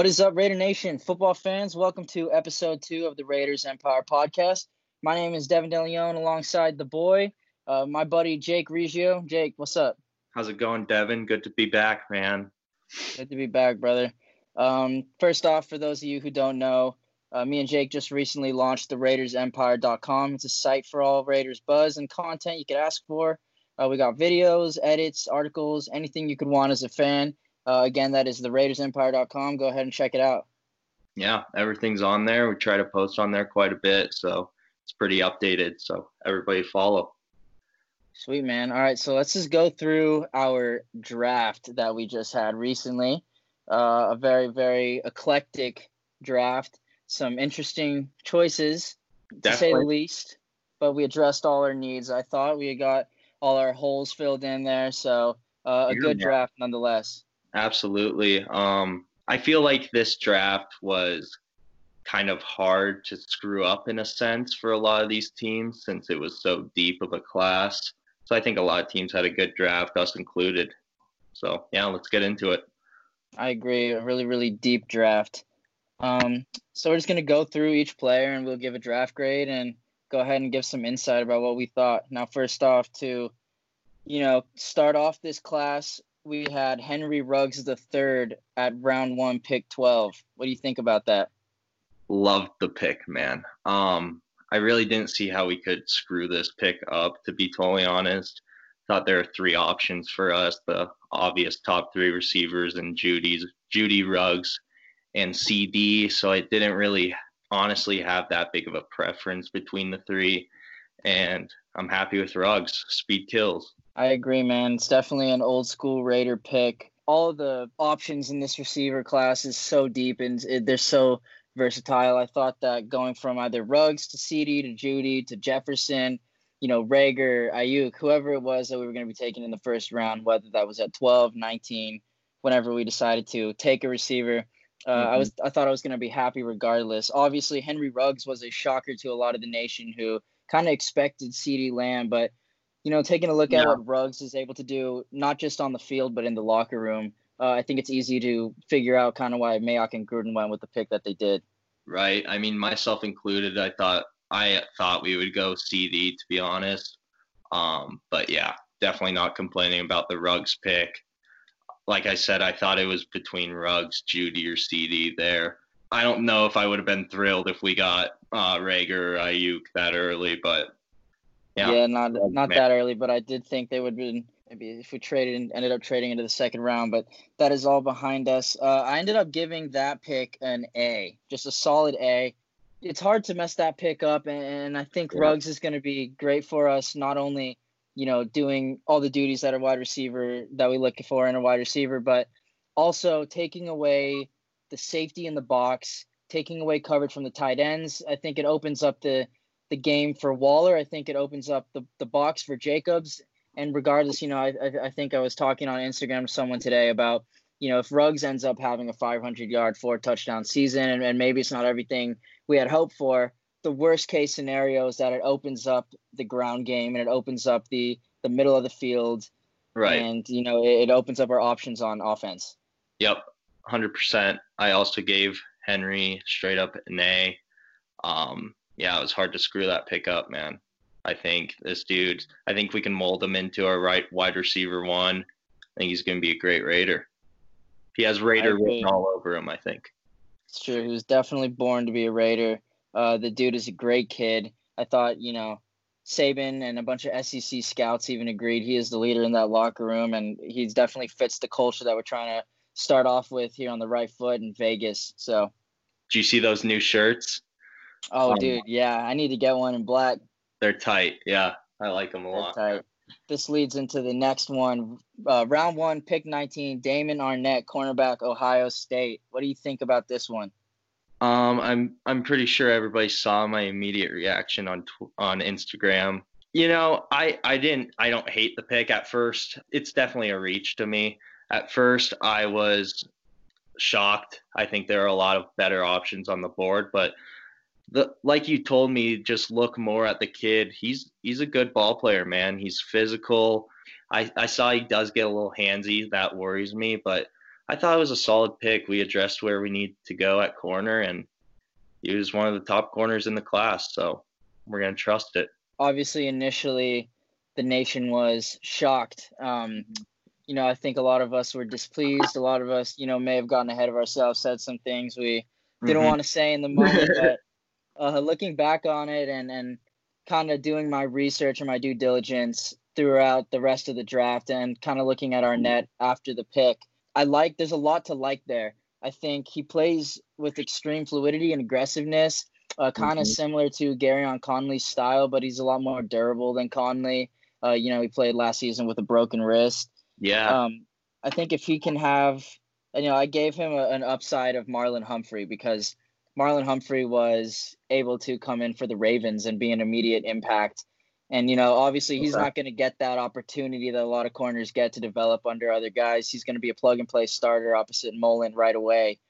What is up, Raider Nation football fans? Welcome to episode two of the Raiders Empire podcast. My name is Devin DeLeon alongside the boy, uh, my buddy Jake Regio. Jake, what's up? How's it going, Devin? Good to be back, man. Good to be back, brother. Um, first off, for those of you who don't know, uh, me and Jake just recently launched the RaidersEmpire.com. It's a site for all Raiders buzz and content you could ask for. Uh, we got videos, edits, articles, anything you could want as a fan. Uh, again, that is the RaidersEmpire.com. Go ahead and check it out. Yeah, everything's on there. We try to post on there quite a bit, so it's pretty updated. So everybody follow. Sweet man. All right, so let's just go through our draft that we just had recently. Uh, a very, very eclectic draft. Some interesting choices, Definitely. to say the least. But we addressed all our needs. I thought we got all our holes filled in there. So uh, a good draft nonetheless. Absolutely. Um, I feel like this draft was kind of hard to screw up in a sense for a lot of these teams since it was so deep of a class. So I think a lot of teams had a good draft, us included. So yeah, let's get into it. I agree. A really, really deep draft. Um, so we're just gonna go through each player and we'll give a draft grade and go ahead and give some insight about what we thought. Now, first off, to you know, start off this class, we had Henry Ruggs the third at round one, pick twelve. What do you think about that? Loved the pick, man. Um, I really didn't see how we could screw this pick up. To be totally honest, thought there are three options for us: the obvious top three receivers and Jeudy's Jeudy Ruggs and CD. So I didn't really honestly have that big of a preference between the three, and I'm happy with Ruggs. Speed kills. I agree, man. It's definitely an old school Raider pick. All the options in this receiver class is so deep and they're so versatile. I thought that going from either Ruggs to CD to Jeudy to Jefferson, you know, Reagor, Aiyuk, whoever it was that we were going to be taking in the first round, whether that was at 12, 19, whenever we decided to take a receiver. Uh, mm-hmm. I was I thought I was going to be happy regardless. Obviously, Henry Ruggs was a shocker to a lot of the nation who kind of expected CD Lamb, but you know, taking a look at what Ruggs is able to do, not just on the field, but in the locker room, uh, I think it's easy to figure out kind of why Mayock and Gruden went with the pick that they did. Right. I mean, myself included, I thought I thought we would go CD to be honest. Um, but yeah, definitely not complaining about the Ruggs pick. Like I said, I thought it was between Ruggs, Jeudy, or CD there. I don't know if I would have been thrilled if we got uh, Reagor or Aiyuk that early, but yeah, yeah not not that early, but I did think they would be maybe if we traded and ended up trading into the second round. But that is all behind us. Uh, I ended up giving that pick an A, just a solid A. It's hard to mess that pick up, and I think yeah. Ruggs is going to be great for us. Not only you know doing all the duties that a wide receiver that we look for in a wide receiver, but also taking away the safety in the box, taking away coverage from the tight ends. I think it opens up the the game for Waller. I think it opens up the, the box for Jacobs. And regardless, you know, I, I think I was talking on Instagram to someone today about, you know, if Ruggs ends up having a 500 yard, four touchdown season, and, and maybe it's not everything we had hoped for, the worst case scenario is that it opens up the ground game and it opens up the, the middle of the field. Right. And, you know, it, it opens up our options on offense. Yep. 100%. I also gave Henry straight up an A. Um, yeah, it was hard to screw that pick up, man. I think this dude, I think we can mold him into a right wide receiver one. I think he's going to be a great Raider. He has Raider written all over him, I think. It's true. He was definitely born to be a Raider. Uh, the dude is a great kid. I thought, you know, Saban and a bunch of SEC scouts even agreed he is the leader in that locker room, and he definitely fits the culture that we're trying to start off with here on the right foot in Vegas. So, do you see those new shirts? Oh, um, dude, yeah, I need to get one in black. They're tight. Yeah, I like them a they're lot. Tight. This leads into the next one. Uh, round one, pick 19, Damon Arnette, cornerback, Ohio State. What do you think about this one? Um, I'm I'm pretty sure everybody saw my immediate reaction on on Instagram. You know, I I didn't I don't hate the pick at first. It's definitely a reach to me. At first, I was shocked. I think there are a lot of better options on the board, but the like you told me, just look more at the kid. He's he's a good ball player, man. He's physical. I, I saw he does get a little handsy. That worries me, but I thought it was a solid pick. We addressed where we need to go at corner, and he was one of the top corners in the class. So we're gonna trust it. Obviously, initially, the nation was shocked. Um, you know, I think a lot of us were displeased. A lot of us, you know, may have gotten ahead of ourselves, said some things we didn't mm-hmm. want to say in the moment. but uh, looking back on it and and kind of doing my research and my due diligence throughout the rest of the draft and kind of looking at Arnette after the pick, I like. There's a lot to like there. I think he plays with extreme fluidity and aggressiveness, uh, kind of mm-hmm. similar to Gareon Conley's style, but he's a lot more durable than Conley. Uh, you know, he played last season with a broken wrist. Yeah. Um, I think if he can have, you know, I gave him a, an upside of Marlon Humphrey because Marlon Humphrey was able to come in for the Ravens and be an immediate impact. And, you know, obviously he's okay. not going to get that opportunity that a lot of corners get to develop under other guys. He's going to be a plug and play starter opposite Mullen right away.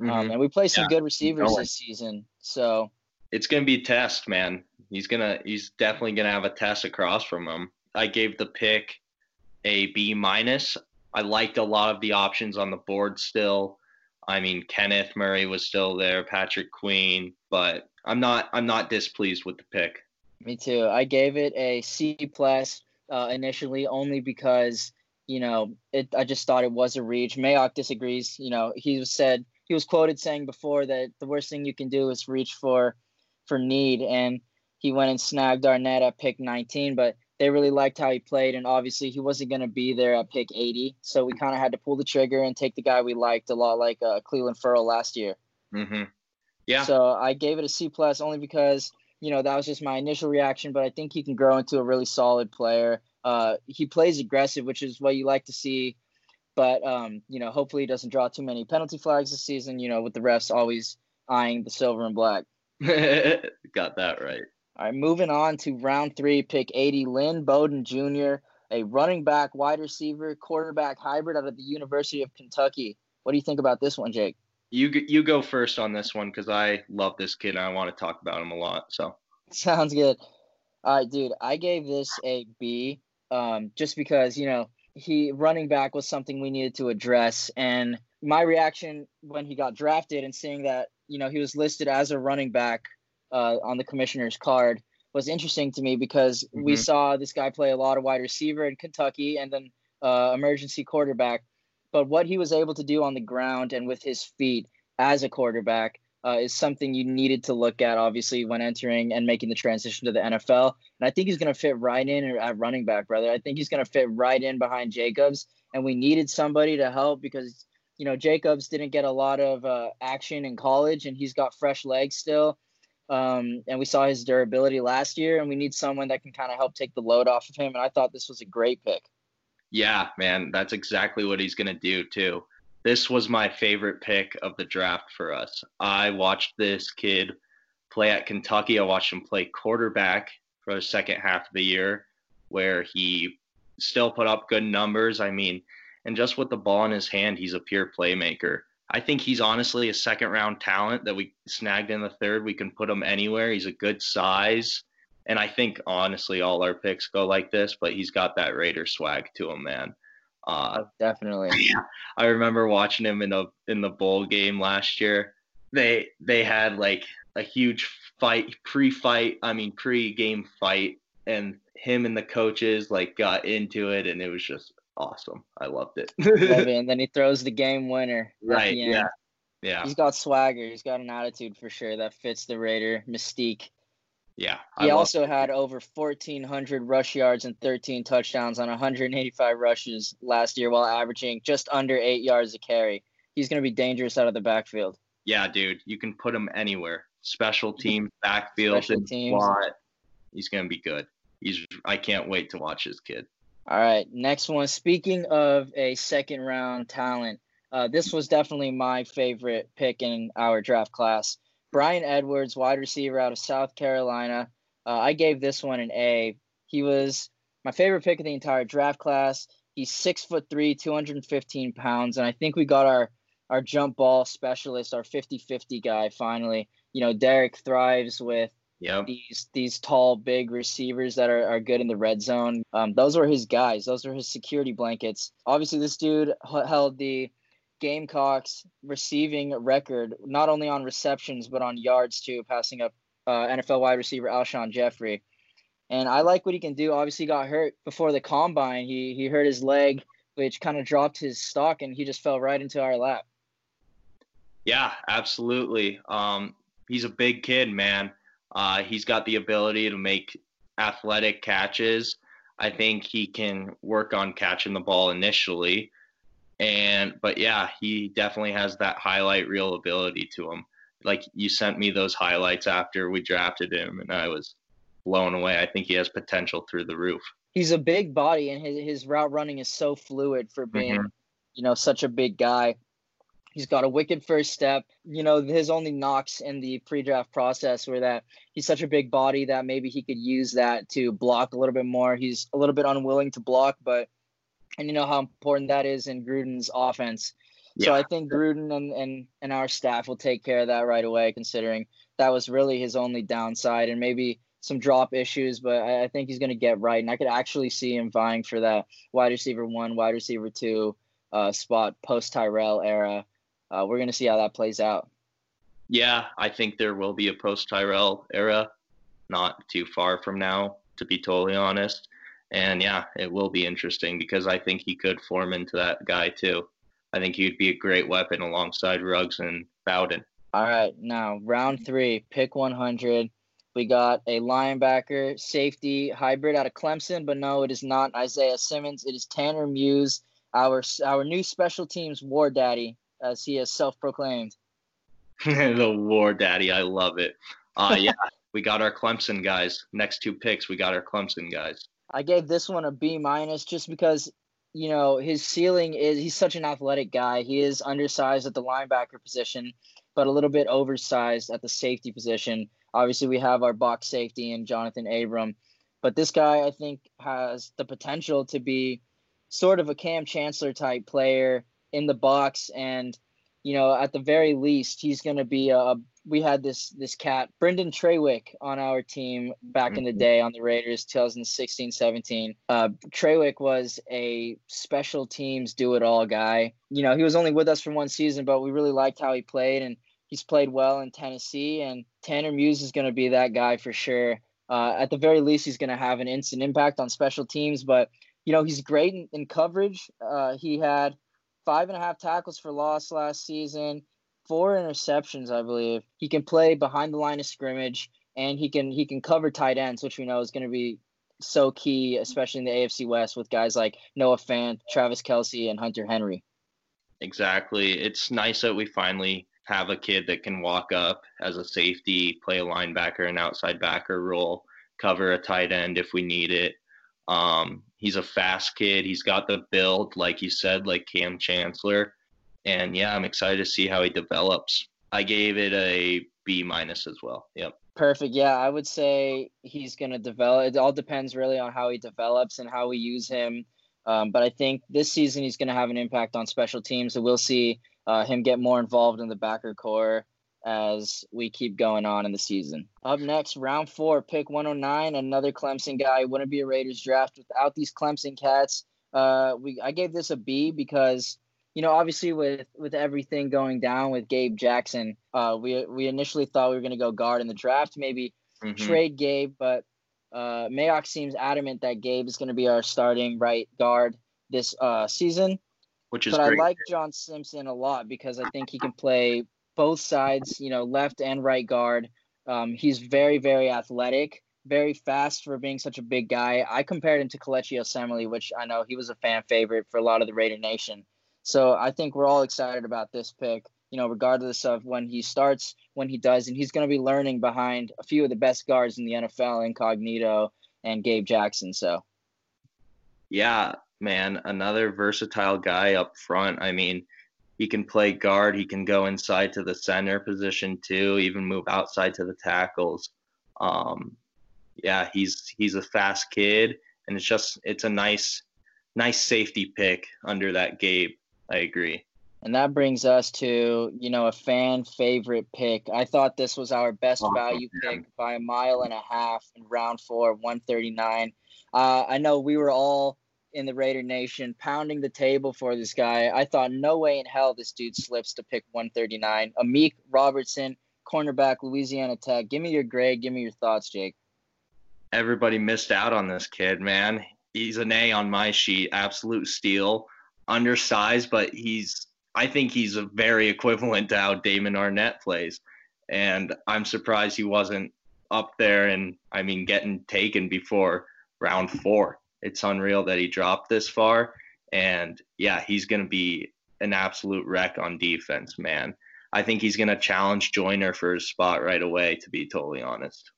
Um, mm-hmm. Um, and we play some yeah. good receivers this season. So it's going to be a test, man. He's going to, he's definitely going to have a test across from him. I gave the pick a B minus. I liked a lot of the options on the board still. I mean, Kenneth Murray was still there, Patrick Queen, but I'm not I'm not displeased with the pick. Me too. I gave it a C plus uh, initially only because you know it. I just thought it was a reach. Mayock disagrees. You know, he was said he was quoted saying before that the worst thing you can do is reach for for need, and he went and snagged Arnette at pick 19. But they really liked how he played, and obviously he wasn't going to be there at pick 80, so we kind of had to pull the trigger and take the guy we liked a lot, like uh, Clelin Ferrell last year. Mm-hmm. Yeah. So I gave it a C plus only because you know that was just my initial reaction, but I think he can grow into a really solid player. Uh, he plays aggressive, which is what you like to see. But um, you know, hopefully he doesn't draw too many penalty flags this season. You know, with the refs always eyeing the silver and black. Got that right. All right, moving on to round three, pick 80, Lynn Bowden Jr., a running back, wide receiver, quarterback hybrid out of the University of Kentucky. What do you think about this one, Jake? You you go first on this one because I love this kid and I want to talk about him a lot. So sounds good. All right, dude. I gave this a B, um, just because you know he running back was something we needed to address, and my reaction when he got drafted and seeing that you know he was listed as a running back uh, on the commissioner's card was interesting to me because mm-hmm. we saw this guy play a lot of wide receiver in Kentucky and then uh, emergency quarterback. But what he was able to do on the ground and with his feet as a quarterback uh, is something you needed to look at, obviously, when entering and making the transition to the NFL. And I think he's going to fit right in at running back, brother. I think he's going to fit right in behind Jacobs. And we needed somebody to help because, you know, Jacobs didn't get a lot of uh, action in college and he's got fresh legs still. Um, and we saw his durability last year, and we need someone that can kind of help take the load off of him. And I thought this was a great pick. Yeah, man, that's exactly what he's going to do, too. This was my favorite pick of the draft for us. I watched this kid play at Kentucky. I watched him play quarterback for the second half of the year, where he still put up good numbers. I mean, and just with the ball in his hand, he's a pure playmaker. I think he's honestly a second round talent that we snagged in the third. We can put him anywhere. He's a good size. And I think honestly all our picks go like this, but he's got that Raider swag to him, man. Uh, oh, definitely. Yeah. I remember watching him in the in the bowl game last year. They they had like a huge fight pre-fight, I mean pre-game fight and him and the coaches like got into it and it was just awesome. I loved it. Love. And then he throws the game winner. Right. Yeah. Yeah. He's got swagger. He's got an attitude for sure that fits the Raider mystique. Yeah. He also it. had over 1,400 rush yards and 13 touchdowns on 185 rushes last year while averaging just under eight yards a carry. He's going to be dangerous out of the backfield. Yeah, dude. You can put him anywhere. Special team, backfield, Special teams. Slot. He's going to be good. He's. I can't wait to watch his kid. All right, next one. Speaking of a second round talent, uh, this was definitely my favorite pick in our draft class. Bryan Edwards, wide receiver out of South Carolina. Uh, I gave this one an A. He was my favorite pick of the entire draft class. He's six foot three, 215 pounds, and I think we got our our jump ball specialist, our 50-50 guy finally. You know, Derek thrives with Yep. These these tall, big receivers that are, are good in the red zone. Um, those were his guys. Those were his security blankets. Obviously, this dude held the Gamecocks receiving record, not only on receptions but on yards too, passing up uh, NFL wide receiver Alshon Jeffery. And I like what he can do. Obviously, he got hurt before the combine. He he hurt his leg, which kind of dropped his stock, and he just fell right into our lap. Yeah, absolutely. Um, he's a big kid, man. Uh, he's got the ability to make athletic catches. I think he can work on catching the ball initially. And but yeah, he definitely has that highlight reel ability to him. Like you sent me those highlights after we drafted him and I was blown away. I think he has potential through the roof. He's a big body and his his route running is so fluid for being, mm-hmm. you know, such a big guy. He's got a wicked first step. You know, his only knocks in the pre-draft process were that he's such a big body that maybe he could use that to block a little bit more. He's a little bit unwilling to block, but and you know how important that is in Gruden's offense. Yeah. So I think Gruden and, and and our staff will take care of that right away, considering that was really his only downside, and maybe some drop issues, but I, I think he's going to get right, and I could actually see him vying for that wide receiver one, wide receiver two uh, spot post Tyrell era uh, we're going to see how that plays out. Yeah, I think there will be a post Tyrell era, not too far from now, to be totally honest. And yeah, it will be interesting because I think he could form into that guy too. I think he'd be a great weapon alongside Ruggs and Bowden. All right, now round three, pick 100. We got a linebacker, safety hybrid out of Clemson, but no, it is not Isaiah Simmons. It is Tanner Muse, our our new special teams war daddy as he is self-proclaimed. the war daddy, I love it. Uh, yeah, we got our Clemson guys. Next two picks, we got our Clemson guys. I gave this one a B minus just because you know his ceiling is he's such an athletic guy. He is undersized at the linebacker position, but a little bit oversized at the safety position. Obviously, we have our box safety and Johnathan Abram, but this guy I think has the potential to be sort of a Kam Chancellor type player in the box and you know at the very least he's going to be a we had this this cat brynden trawick on our team back mm-hmm. in the mm-hmm. day on the raiders 2016 17 uh trawick was a special teams do it all guy you know he was only with us for one season but we really liked how he played and he's played well in tennessee and tanner muse is going to be that guy for sure uh, at the very least he's going to have an instant impact on special teams but you know he's great in, in coverage uh, he had five and a half tackles for loss last season, four interceptions, I believe. He can play behind the line of scrimmage, and he can he can cover tight ends, which we know is going to be so key, especially in the AFC West with guys like Noah Fant, Travis Kelce, and Hunter Henry. Exactly. It's nice that we finally have a kid that can walk up as a safety, play a linebacker, an outside backer role, cover a tight end if we need it. Um, he's a fast kid. He's got the build, like you said, like Kam Chancellor. And yeah, I'm excited to see how he develops. I gave it a B minus as well. Yep. Perfect. Yeah, I would say he's going to develop. It all depends really on how he develops and how we use him. Um, but I think this season he's going to have an impact on special teams. So we'll see uh, him get more involved in the backer core as we keep going on in the season. Up next, round four, pick 109, another Clemson guy. Wouldn't be a Raiders draft without these Clemson cats. Uh, we I gave this a B because you know obviously with with everything going down with Gabe Jackson, uh, we we initially thought we were going to go guard in the draft, maybe mm-hmm. trade Gabe, but uh, Mayock seems adamant that Gabe is going to be our starting right guard this uh, season. Which is but great. I like John Simpson a lot because I think he can play both sides, you know, left and right guard. Um, he's very, very athletic, very fast for being such a big guy. I compared him to Kelechi Osemele, which I know he was a fan favorite for a lot of the Raider Nation. So I think we're all excited about this pick, you know, regardless of when he starts, when he does, and he's going to be learning behind a few of the best guards in the NFL, Incognito and Gabe Jackson. So, yeah, man, another versatile guy up front. I mean, he can play guard. He can go inside to the center position too, even move outside to the tackles. Um, yeah, he's he's a fast kid, and it's just it's a nice nice safety pick under that Gabe. I agree. And that brings us to, you know, a fan favorite pick. I thought this was our best oh, value man. pick by a mile and a half in round four, 139. Uh, I know we were all in the Raider Nation, pounding the table for this guy. I thought no way in hell this dude slips to pick 139. Amik Robertson, cornerback, Louisiana Tech. Give me your grade. Give me your thoughts, Jake. Everybody missed out on this kid, man. He's an A on my sheet. Absolute steal. Undersized, but he's. I think he's a very equivalent to how Damon Arnette plays, and I'm surprised he wasn't up there and I mean getting taken before round four. It's unreal that he dropped this far. And yeah, he's going to be an absolute wreck on defense, man. I think he's going to challenge Joyner for his spot right away, to be totally honest.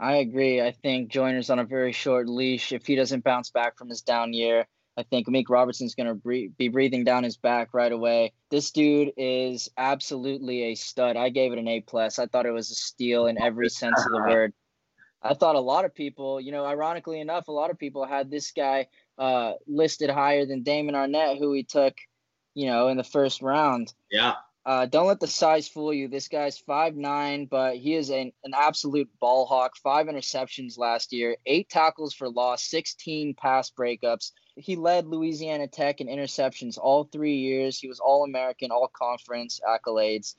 I agree. I think Joyner's on a very short leash. If he doesn't bounce back from his down year, I think Meek Robertson's going to be breathing down his back right away. This dude is absolutely a stud. I gave it an A plus. I thought it was a steal in every sense of the word. I thought a lot of people, you know, ironically enough, a lot of people had this guy uh, listed higher than Damon Arnette, who he took, you know, in the first round. Yeah. Uh, don't let the size fool you. This guy's five nine, but he is an, an absolute ball hawk. Five interceptions last year, eight tackles for loss, 16 pass breakups. He led Louisiana Tech in interceptions all three years. He was All American, All Conference accolades.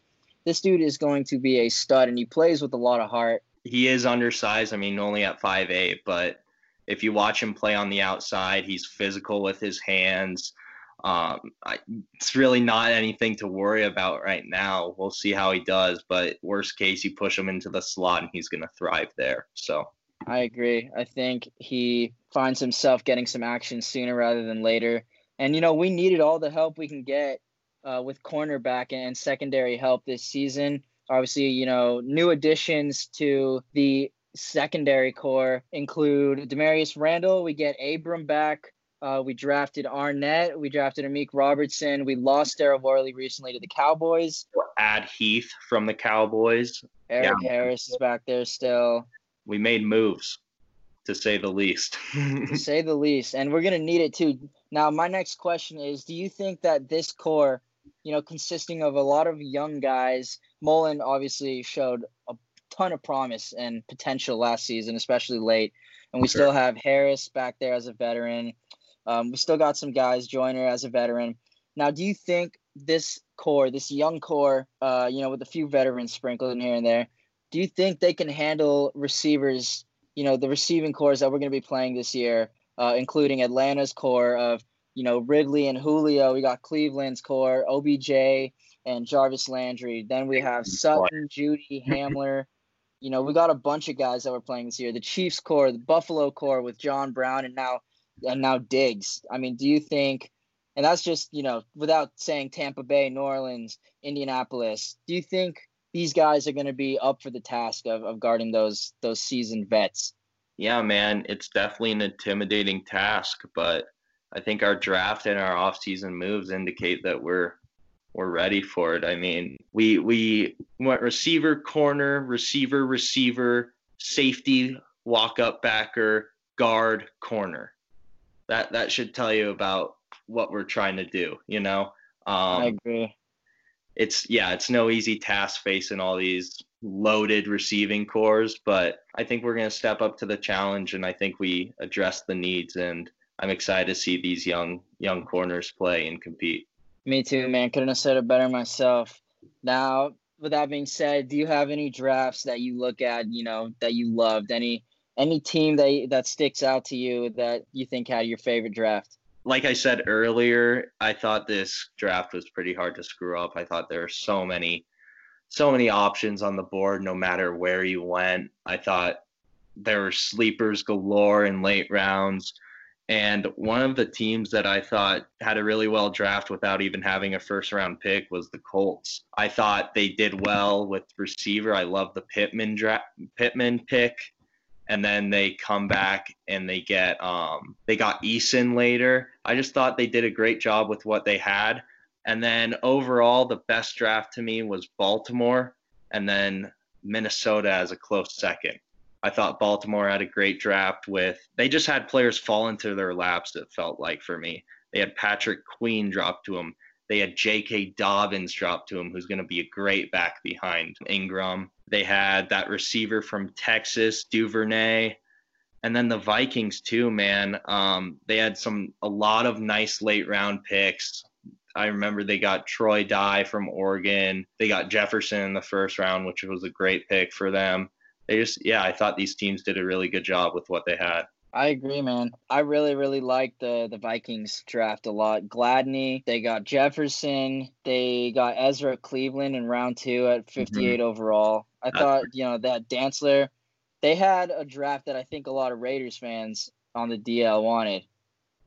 This dude is going to be a stud, and he plays with a lot of heart. He is undersized. I mean, only at five eight, but if you watch him play on the outside, he's physical with his hands. Um, I, it's really not anything to worry about right now. We'll see how he does, but worst case, you push him into the slot and he's going to thrive there. So I agree. I think he finds himself getting some action sooner rather than later. And you know, we needed all the help we can get uh, with cornerback and secondary help this season. Obviously, you know, new additions to the secondary core include Damarious Randall. We get Abram back. Uh, we drafted Arnette. We drafted Amik Robertson. We lost Daryl Worley recently to the Cowboys. Add Heath from the Cowboys. Erik yeah. Harris is back there still. We made moves, to say the least. to say the least. And we're going to need it too. Now, my next question is Do you think that this core, you know, consisting of a lot of young guys, Mullen obviously showed a ton of promise and potential last season, especially late. And we sure. still have Harris back there as a veteran. Um, we still got some guys, Joyner as a veteran. Now, do you think this core, this young core, uh, you know, with a few veterans sprinkled in here and there, do you think they can handle receivers, you know, the receiving cores that we're going to be playing this year, uh, including Atlanta's core of, you know, Ridley and Julio. We got Cleveland's core, OBJ and Jarvis Landry. Then we have Sutton, Jeudy, Hamler. You know, we got a bunch of guys that were playing this year. The Chiefs core, the Buffalo core with John Brown, and now and now Diggs. I mean, do you think, and that's just, you know, without saying Tampa Bay, New Orleans, Indianapolis, do you think these guys are going to be up for the task of, of guarding those those seasoned vets? Yeah, man, it's definitely an intimidating task, but I think our draft and our offseason moves indicate that we're we're ready for it. I mean, we we went receiver, corner, receiver, receiver, safety, walk up backer, guard, corner that that should tell you about what we're trying to do. You know. Um, I agree. It's yeah, it's no easy task facing all these loaded receiving cores, but I think we're going to step up to the challenge, and I think we address the needs. And I'm excited to see these young young corners play and compete. Me too, man. Couldn't have said it better myself. Now, with that being said, do you have any drafts that you look at, you know, that you loved? Any any team that that sticks out to you that you think had your favorite draft? Like I said earlier, I thought this draft was pretty hard to screw up. I thought there are so many so many options on the board no matter where you went. I thought there were sleepers galore in late rounds. And one of the teams that I thought had a really well draft without even having a first round pick was the Colts. I thought they did well with receiver. I love the Pittman draft Pittman pick and then they come back and they get um, they got Eason later. I just thought they did a great job with what they had. And then overall, the best draft to me was Baltimore, and then Minnesota as a close second. I thought Baltimore had a great draft with they just had players fall into their laps. It felt like for me, they had Patrick Queen drop to them. They had J.K. Dobbins drop to him, who's going to be a great back behind Ingram. They had that receiver from Texas, Duvernay. And then the Vikings too, man. Um, they had some a lot of nice late round picks. I remember they got Troy Dye from Oregon. They got Jefferson in the first round, which was a great pick for them. They just, yeah, I thought these teams did a really good job with what they had. I agree, man. I really, really like the the Vikings draft a lot. Gladney, they got Jefferson, they got Ezra Cleveland in round two at 58 mm-hmm. overall. I That's thought, you know, that Dantzler, they had a draft that I think a lot of Raiders fans on the DL wanted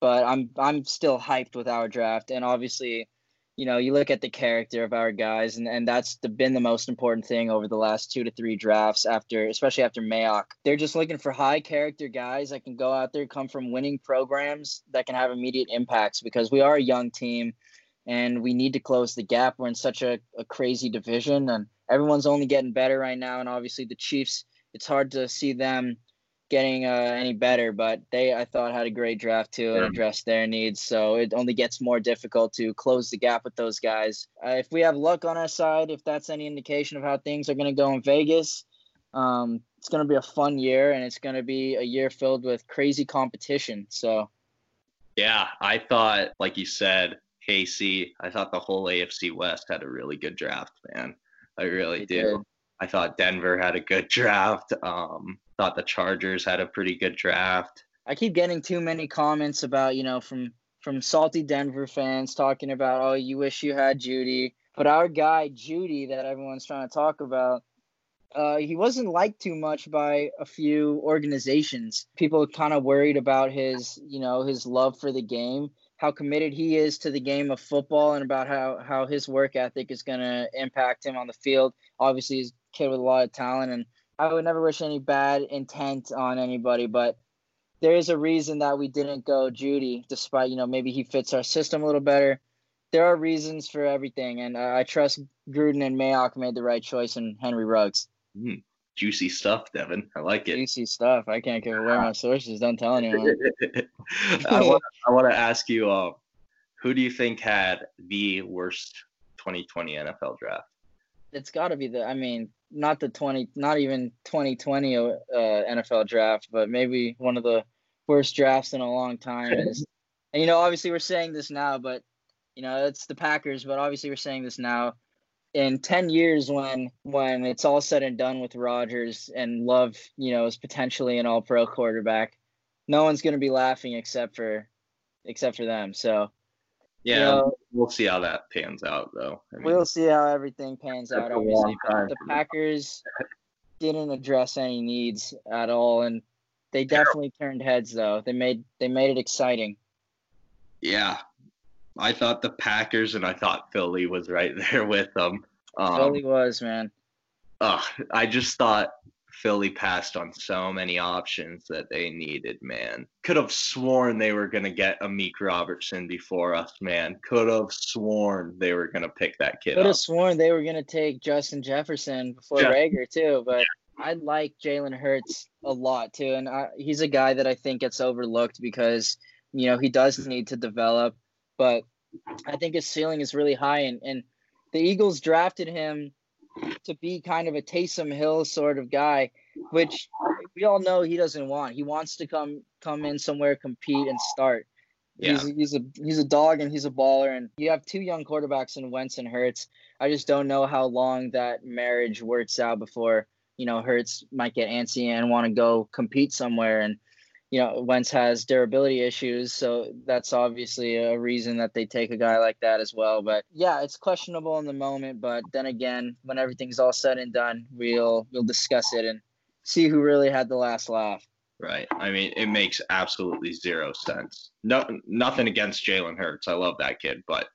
but I'm I'm still hyped with our draft, and obviously, you know, you look at the character of our guys, and, and that's the, been the most important thing over the last two to three drafts. After, especially after Mayock, they're just looking for high character guys that can go out there, come from winning programs that can have immediate impacts. Because we are a young team, and we need to close the gap. We're in such a, a crazy division, and everyone's only getting better right now. And obviously, the Chiefs, it's hard to see them getting uh, any better, but they I thought had a great draft too and addressed their needs. So it only gets more difficult to close the gap with those guys. Uh, if we have luck on our side, if that's any indication of how things are going to go in Vegas, um, it's going to be a fun year and it's going to be a year filled with crazy competition. So, yeah, I thought, like you said, Casey, I thought the whole AFC West had a really good draft, man. I really do. Did. I thought Denver had a good draft. Um, thought the Chargers had a pretty good draft. I keep getting too many comments about, you know, from from salty Denver fans talking about, oh, you wish you had Jeudy." But our guy Jeudy that everyone's trying to talk about, uh, he wasn't liked too much by a few organizations. People kind of worried about his, you know, his love for the game, how committed he is to the game of football, and about how how his work ethic is going to impact him on the field. Obviously, he's a kid with a lot of talent, and I would never wish any bad intent on anybody, but there is a reason that we didn't go Jeudy, despite you know maybe he fits our system a little better. There are reasons for everything, and uh, I trust Gruden and Mayock made the right choice in Henry Ruggs. Mm, juicy stuff, Devin. I like it. Juicy stuff. I can't give away my sources. Don't tell anyone. I want. I want to ask you, uh, who do you think had the worst 2020 NFL draft? It's got to be the. I mean, not the 20 not even 2020 uh, NFL draft, but maybe one of the worst drafts in a long time is and you know obviously we're saying this now, but you know it's the Packers, but obviously we're saying this now in 10 years when when it's all said and done with Rodgers and Love, you know, is potentially an all pro quarterback, no one's going to be laughing except for except for them. So yeah, you know, we'll see how that pans out, though. I mean, we'll see how everything pans out. Obviously, the Packers didn't address any needs at all, and they definitely turned heads. Though they made they made it exciting. Yeah, I thought the Packers and I thought Philly was right there with them. Um, Philly was man. Uh, I just thought Philly passed on so many options that they needed, man. Could have sworn they were going to get Amik Robertson before us, man. Could have sworn they were going to pick that kid Could have sworn they were going to take Justin Jefferson before yeah. Reagor, too. But yeah. I like Jalen Hurts a lot, too. And I, he's a guy that I think gets overlooked because, you know, he does need to develop. But I think his ceiling is really high. And, and the Eagles drafted him to be kind of a Taysom Hill sort of guy, which we all know he doesn't want. He wants to come come in somewhere, compete, and start. Yeah. He's, he's a he's a dog and he's a baller, and you have two young quarterbacks in Wentz and Hurts. I just don't know how long that marriage works out before you know Hurts might get antsy and want to go compete somewhere and you know, Wentz has durability issues, so that's obviously a reason that they take a guy like that as well. But yeah, it's questionable in the moment, but then again, when everything's all said and done, we'll we'll discuss it and see who really had the last laugh. Right. I mean, it makes absolutely zero sense. No, nothing against Jalen Hurts. I love that kid, but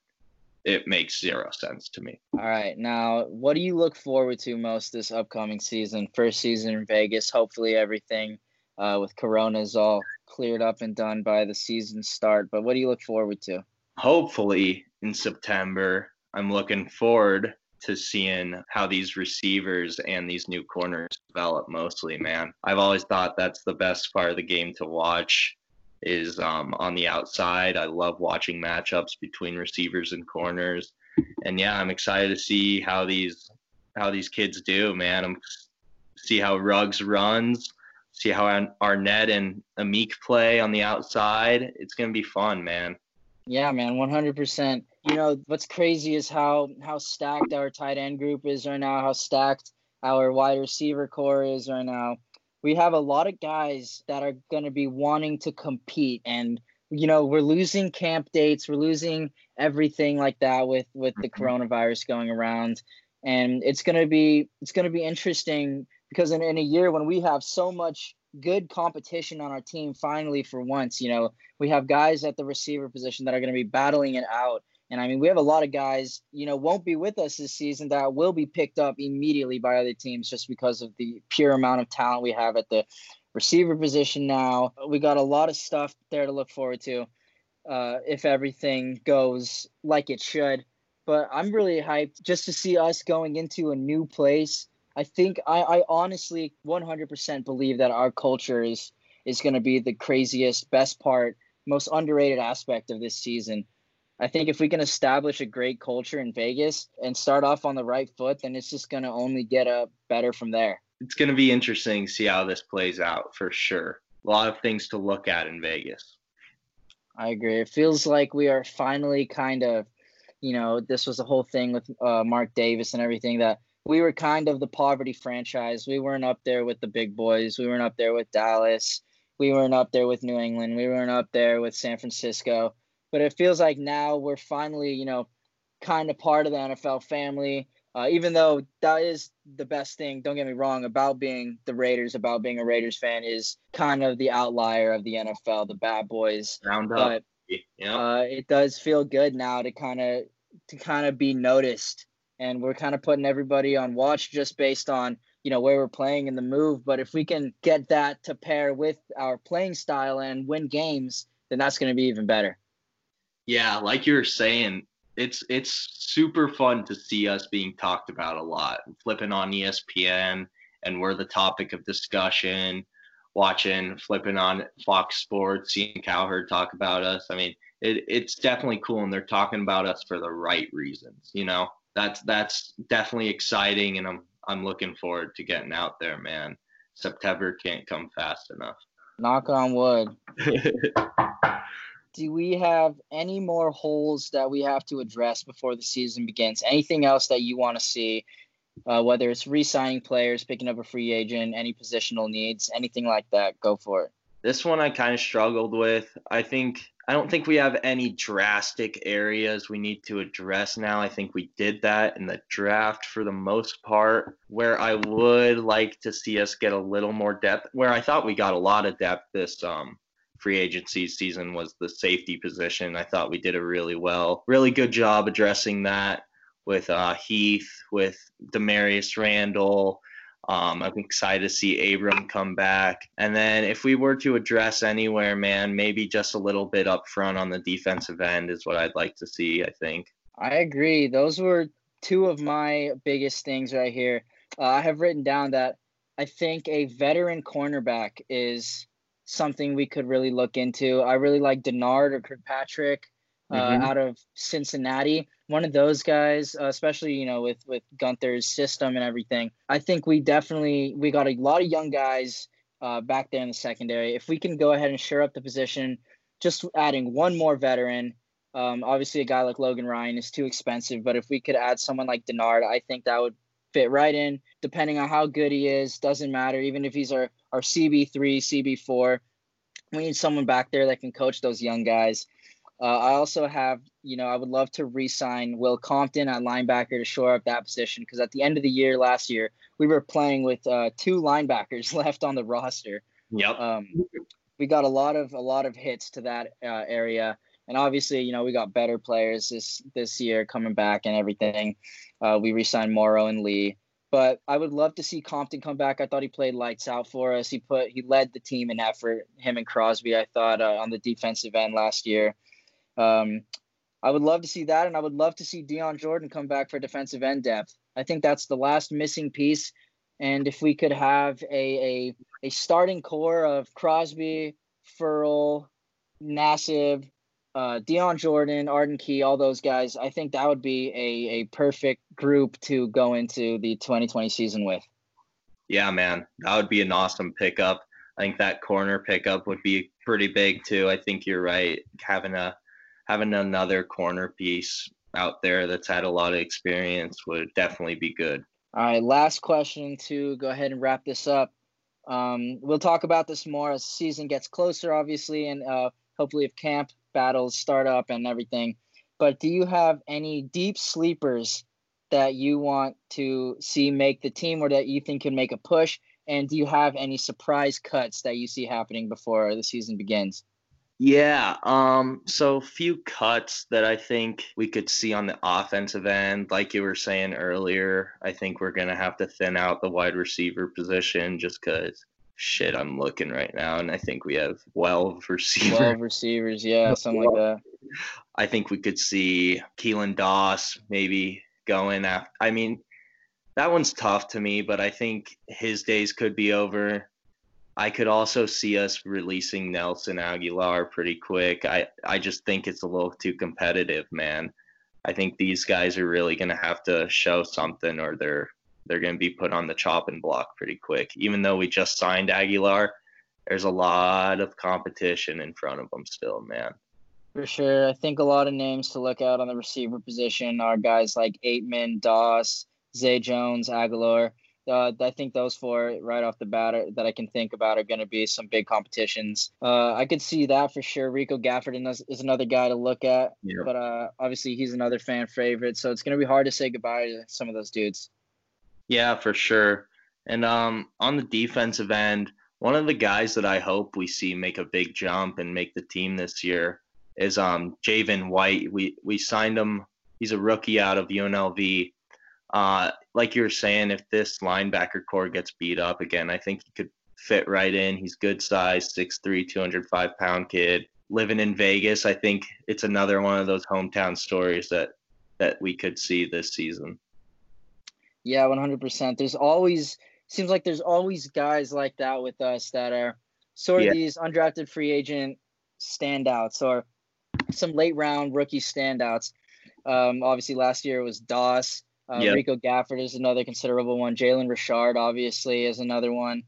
it makes zero sense to me. All right. Now, what do you look forward to most this upcoming season? First season in Vegas. Hopefully, everything uh, with Corona's all cleared up and done by the season start. But what do you look forward to? Hopefully in September, I'm looking forward to seeing how these receivers and these new corners develop mostly, man. I've always thought that's the best part of the game to watch is um, on the outside. I love watching matchups between receivers and corners. And yeah, I'm excited to see how these how these kids do, man. I'm see how Ruggs runs see how Arnette and Amik play on the outside. It's gonna be fun, man. Yeah, man, 100%. You know what's crazy is how how stacked our tight end group is right now. How stacked our wide receiver core is right now. We have a lot of guys that are going to be wanting to compete and you know we're losing camp dates we're losing everything like that with with the mm-hmm. coronavirus going around and it's going to be it's going to be interesting because in, in a year when we have so much good competition on our team finally for once you know we have guys at the receiver position that are going to be battling it out and i mean we have a lot of guys you know won't be with us this season that will be picked up immediately by other teams just because of the pure amount of talent we have at the receiver position now. We got a lot of stuff there to look forward to uh, if everything goes like it should. But I'm really hyped just to see us going into a new place. I think I, I honestly 100% believe that our culture is is going to be the craziest, best part, most underrated aspect of this season. I think if we can establish a great culture in Vegas and start off on the right foot, then it's just going to only get up better from there it's going to be interesting to see how this plays out for sure. A lot of things to look at in Vegas. I agree. It feels like we are finally kind of, you know, this was the whole thing with uh, Mark Davis and everything that we were kind of the poverty franchise. We weren't up there with the big boys. We weren't up there with Dallas. We weren't up there with New England. We weren't up there with San Francisco. But it feels like now we're finally, you know, kind of part of the NFL family. Uh, even though that is the best thing, don't get me wrong, about being the Raiders, about being a Raiders fan, is kind of the outlier of the NFL, the bad boys. Round up. But, yeah. Uh, it does feel good now to kind of to kind of be noticed, and we're kind of putting everybody on watch just based on you know where we're playing in the move. But if we can get that to pair with our playing style and win games, then that's going to be even better. Yeah, like you're saying, it's it's super fun to see us being talked about a lot, flipping on ESPN, and we're the topic of discussion. Watching, flipping on Fox Sports, seeing Cowherd talk about us. I mean, it, it's definitely cool, and they're talking about us for the right reasons. You know, that's that's definitely exciting, and I'm I'm looking forward to getting out there, man. September can't come fast enough. Knock on wood. do we have any more holes that we have to address before the season begins? Anything else that you want to see, uh, whether it's re-signing players, picking up a free agent, any positional needs, anything like that? Go for it. This one I kind of struggled with. I think I don't think we have any drastic areas we need to address now. I think we did that in the draft for the most part. Where I would like to see us get a little more depth, where I thought we got a lot of depth this um free agency season was the safety position. I thought we did a really well, really good job addressing that with uh, Heath, with Damarious Randall. Um, I'm excited to see Abram come back. And then if we were to address anywhere, man, maybe just a little bit up front on the defensive end is what I'd like to see, I think. I agree. Those were two of my biggest things right here. Uh, I have written down that I think a veteran cornerback is something we could really look into. I really like Dennard or Kirkpatrick mm-hmm. out of Cincinnati. One of those guys, uh, especially you know with with Guenther's system and everything. I think we definitely we got a lot of young guys uh, back there in the secondary. If we can go ahead and shore up the position, just adding one more veteran. Um, obviously, a guy like Logan Ryan is too expensive, but if we could add someone like Dennard, I think that would fit right in. Depending on how good he is, doesn't matter. Even if he's our our CB three, CB four, we need someone back there that can coach those young guys. Uh, I also have, you know, I would love to re-sign Will Compton at linebacker to shore up that position because at the end of the year last year we were playing with uh, two linebackers left on the roster. Yep. Um, we got a lot of a lot of hits to that uh, area, and obviously, you know, we got better players this this year coming back and everything. Uh, we re-signed Morrow and Lee. But I would love to see Compton come back. I thought he played lights out for us. He put he led the team in effort. Him and Crosby, I thought uh, on the defensive end last year. Um, I would love to see that, and I would love to see Dion Jordan come back for defensive end depth. I think that's the last missing piece. And if we could have a a, a starting core of Crosby, Ferrell, Nassib, uh, Dion Jordan, Arden Key, all those guys, I think that would be a, a perfect group to go into the 2020 season with. Yeah, man, that would be an awesome pickup. I think that corner pickup would be pretty big too. I think you're right. Having a having another corner piece out there that's had a lot of experience would definitely be good. All right, last question to go ahead and wrap this up. Um, we'll talk about this more as the season gets closer, obviously, and uh, hopefully if camp battles start up and everything. But do you have any deep sleepers that you want to see make the team or that you think can make a push? And do you have any surprise cuts that you see happening before the season begins? Yeah, um, so few cuts that I think we could see on the offensive end, like you were saying earlier. I think we're gonna have to thin out the wide receiver position just because shit, I'm looking right now, and I think we have 12 receivers. 12 receivers, yeah, something like that. I think we could see Keelan Doss maybe going after. I mean, that one's tough to me, but I think his days could be over. I could also see us releasing Nelson Agholor pretty quick. I, I just think it's a little too competitive, man. I think these guys are really going to have to show something or they're they're going to be put on the chopping block pretty quick. Even though we just signed Agholor, there's a lot of competition in front of them still, man. For sure. I think a lot of names to look out on the receiver position are guys like Ateman, Doss, Zay Jones, Agholor uh, I think those four right off the bat are, that I can think about are going to be some big competitions. Uh, I could see that for sure. Rico Gafford is, is another guy to look at, yeah. but uh, obviously he's another fan favorite, so it's going to be hard to say goodbye to some of those dudes. Yeah, for sure. And um, on the defensive end, one of the guys that I hope we see make a big jump and make the team this year is um, Javin White. We we signed him. He's a rookie out of UNLV uh, like you were saying, if this linebacker corps gets beat up again, I think he could fit right in. He's good size, 6'3", 205 pound kid. Living in Vegas, I think it's another one of those hometown stories that that we could see this season. Yeah, 100%. There's always seems like there's always guys like that with us that are sort of yeah. these undrafted free agent standouts or some late round rookie standouts. Um, obviously, last year it was Doss. Uh, yep. Rico Gafford is another considerable one. Jalen Richard, obviously, is another one.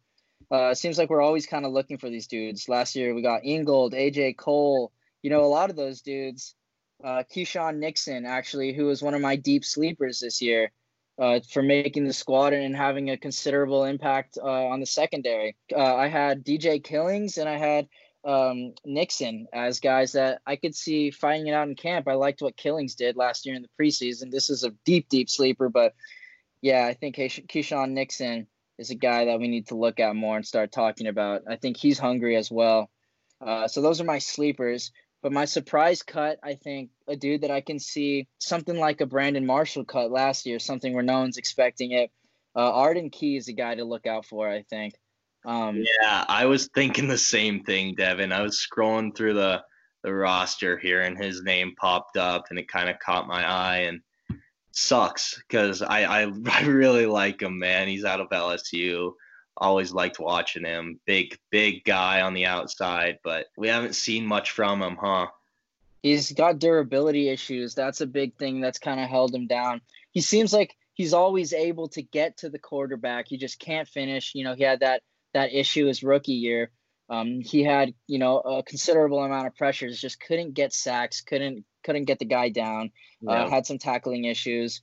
Uh, it seems like we're always kind of looking for these dudes. Last year we got Ingold, AJ Cole. You know, a lot of those dudes. Uh, Keisean Nixon, actually, who was one of my deep sleepers this year uh, for making the squad and having a considerable impact uh, on the secondary. Uh, I had DJ Killings and I had um, Nixon as guys that I could see fighting it out in camp. I liked what Killings did last year in the preseason. This is a deep, deep sleeper, but yeah, I think Keisean Nixon is a guy that we need to look at more and start talking about. I think he's hungry as well. Uh, so those are my sleepers. But my surprise cut, I think, a dude that I can see something like a Brandon Marshall cut last year, something where no one's expecting it. Uh, Arden Key is a guy to look out for, I think. Um, yeah, I was thinking the same thing, Devin. I was scrolling through the the roster here, and his name popped up, and it kind of caught my eye, and sucks because I, I I really like him, man. He's out of LSU. Always liked watching him. Big big guy on the outside, but we haven't seen much from him, huh? He's got durability issues. That's a big thing that's kind of held him down. He seems like he's always able to get to the quarterback. He just can't finish. You know, he had that that issue his rookie year. Um, he had you know a considerable amount of pressures, just couldn't get sacks, couldn't couldn't get the guy down. Uh, yeah. Uh, had some tackling issues,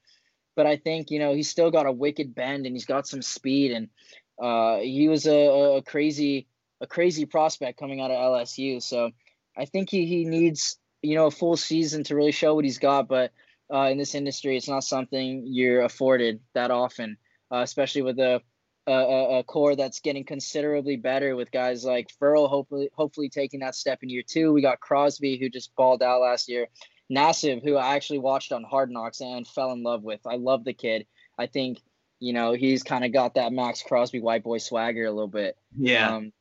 but I think you know he's still got a wicked bend and he's got some speed and uh, he was a, a crazy a crazy prospect coming out of LSU. So I think he he needs you know a full season to really show what he's got, but. Uh, in this industry, it's not something you're afforded that often, uh, especially with the a, a, core that's getting considerably better with guys like Ferrell hopefully hopefully taking that step in year two. We got Crosby who just balled out last year. Nassib, who I actually watched on Hard Knocks and fell in love with. I love the kid. I think you know he's kind of got that Maxx Crosby white boy swagger a little bit. Yeah. Um,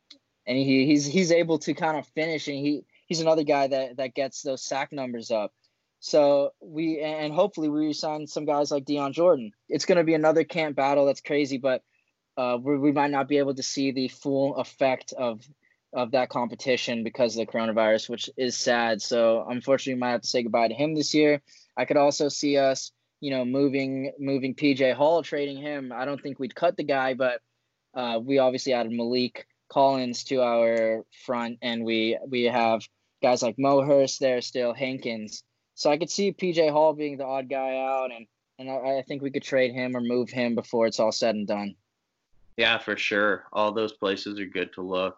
and he, he's he's able to kind of finish, and he he's another guy that that gets those sack numbers up. So we and hopefully we sign some guys like Dion Jordan. It's going to be another camp battle that's crazy, but uh, we, we might not be able to see the full effect of of that competition because of the coronavirus, which is sad. So unfortunately, we might have to say goodbye to him this year. I could also see us, you know, moving moving PJ Hall, trading him. I don't think we'd cut the guy, but uh, we obviously added Maliek Collins to our front, and we we have guys like Mo Hurst there still, Hankins. So I could see PJ Hall being the odd guy out, and and I, I think we could trade him or move him before it's all said and done. Yeah, for sure. All those places are good to look.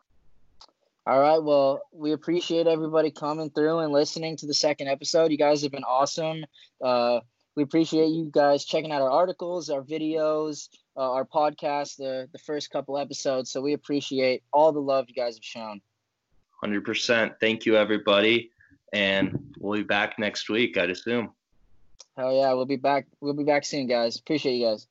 All right. Well, we appreciate everybody coming through and listening to the second episode. You guys have been awesome. Uh, we appreciate you guys checking out our articles, our videos, uh, our podcast, the the first couple episodes. So we appreciate all the love you guys have shown. Hundred percent. Thank you, everybody, and we'll be back next week. I'd assume. Hell yeah, we'll be back. We'll be back soon, guys. Appreciate you guys.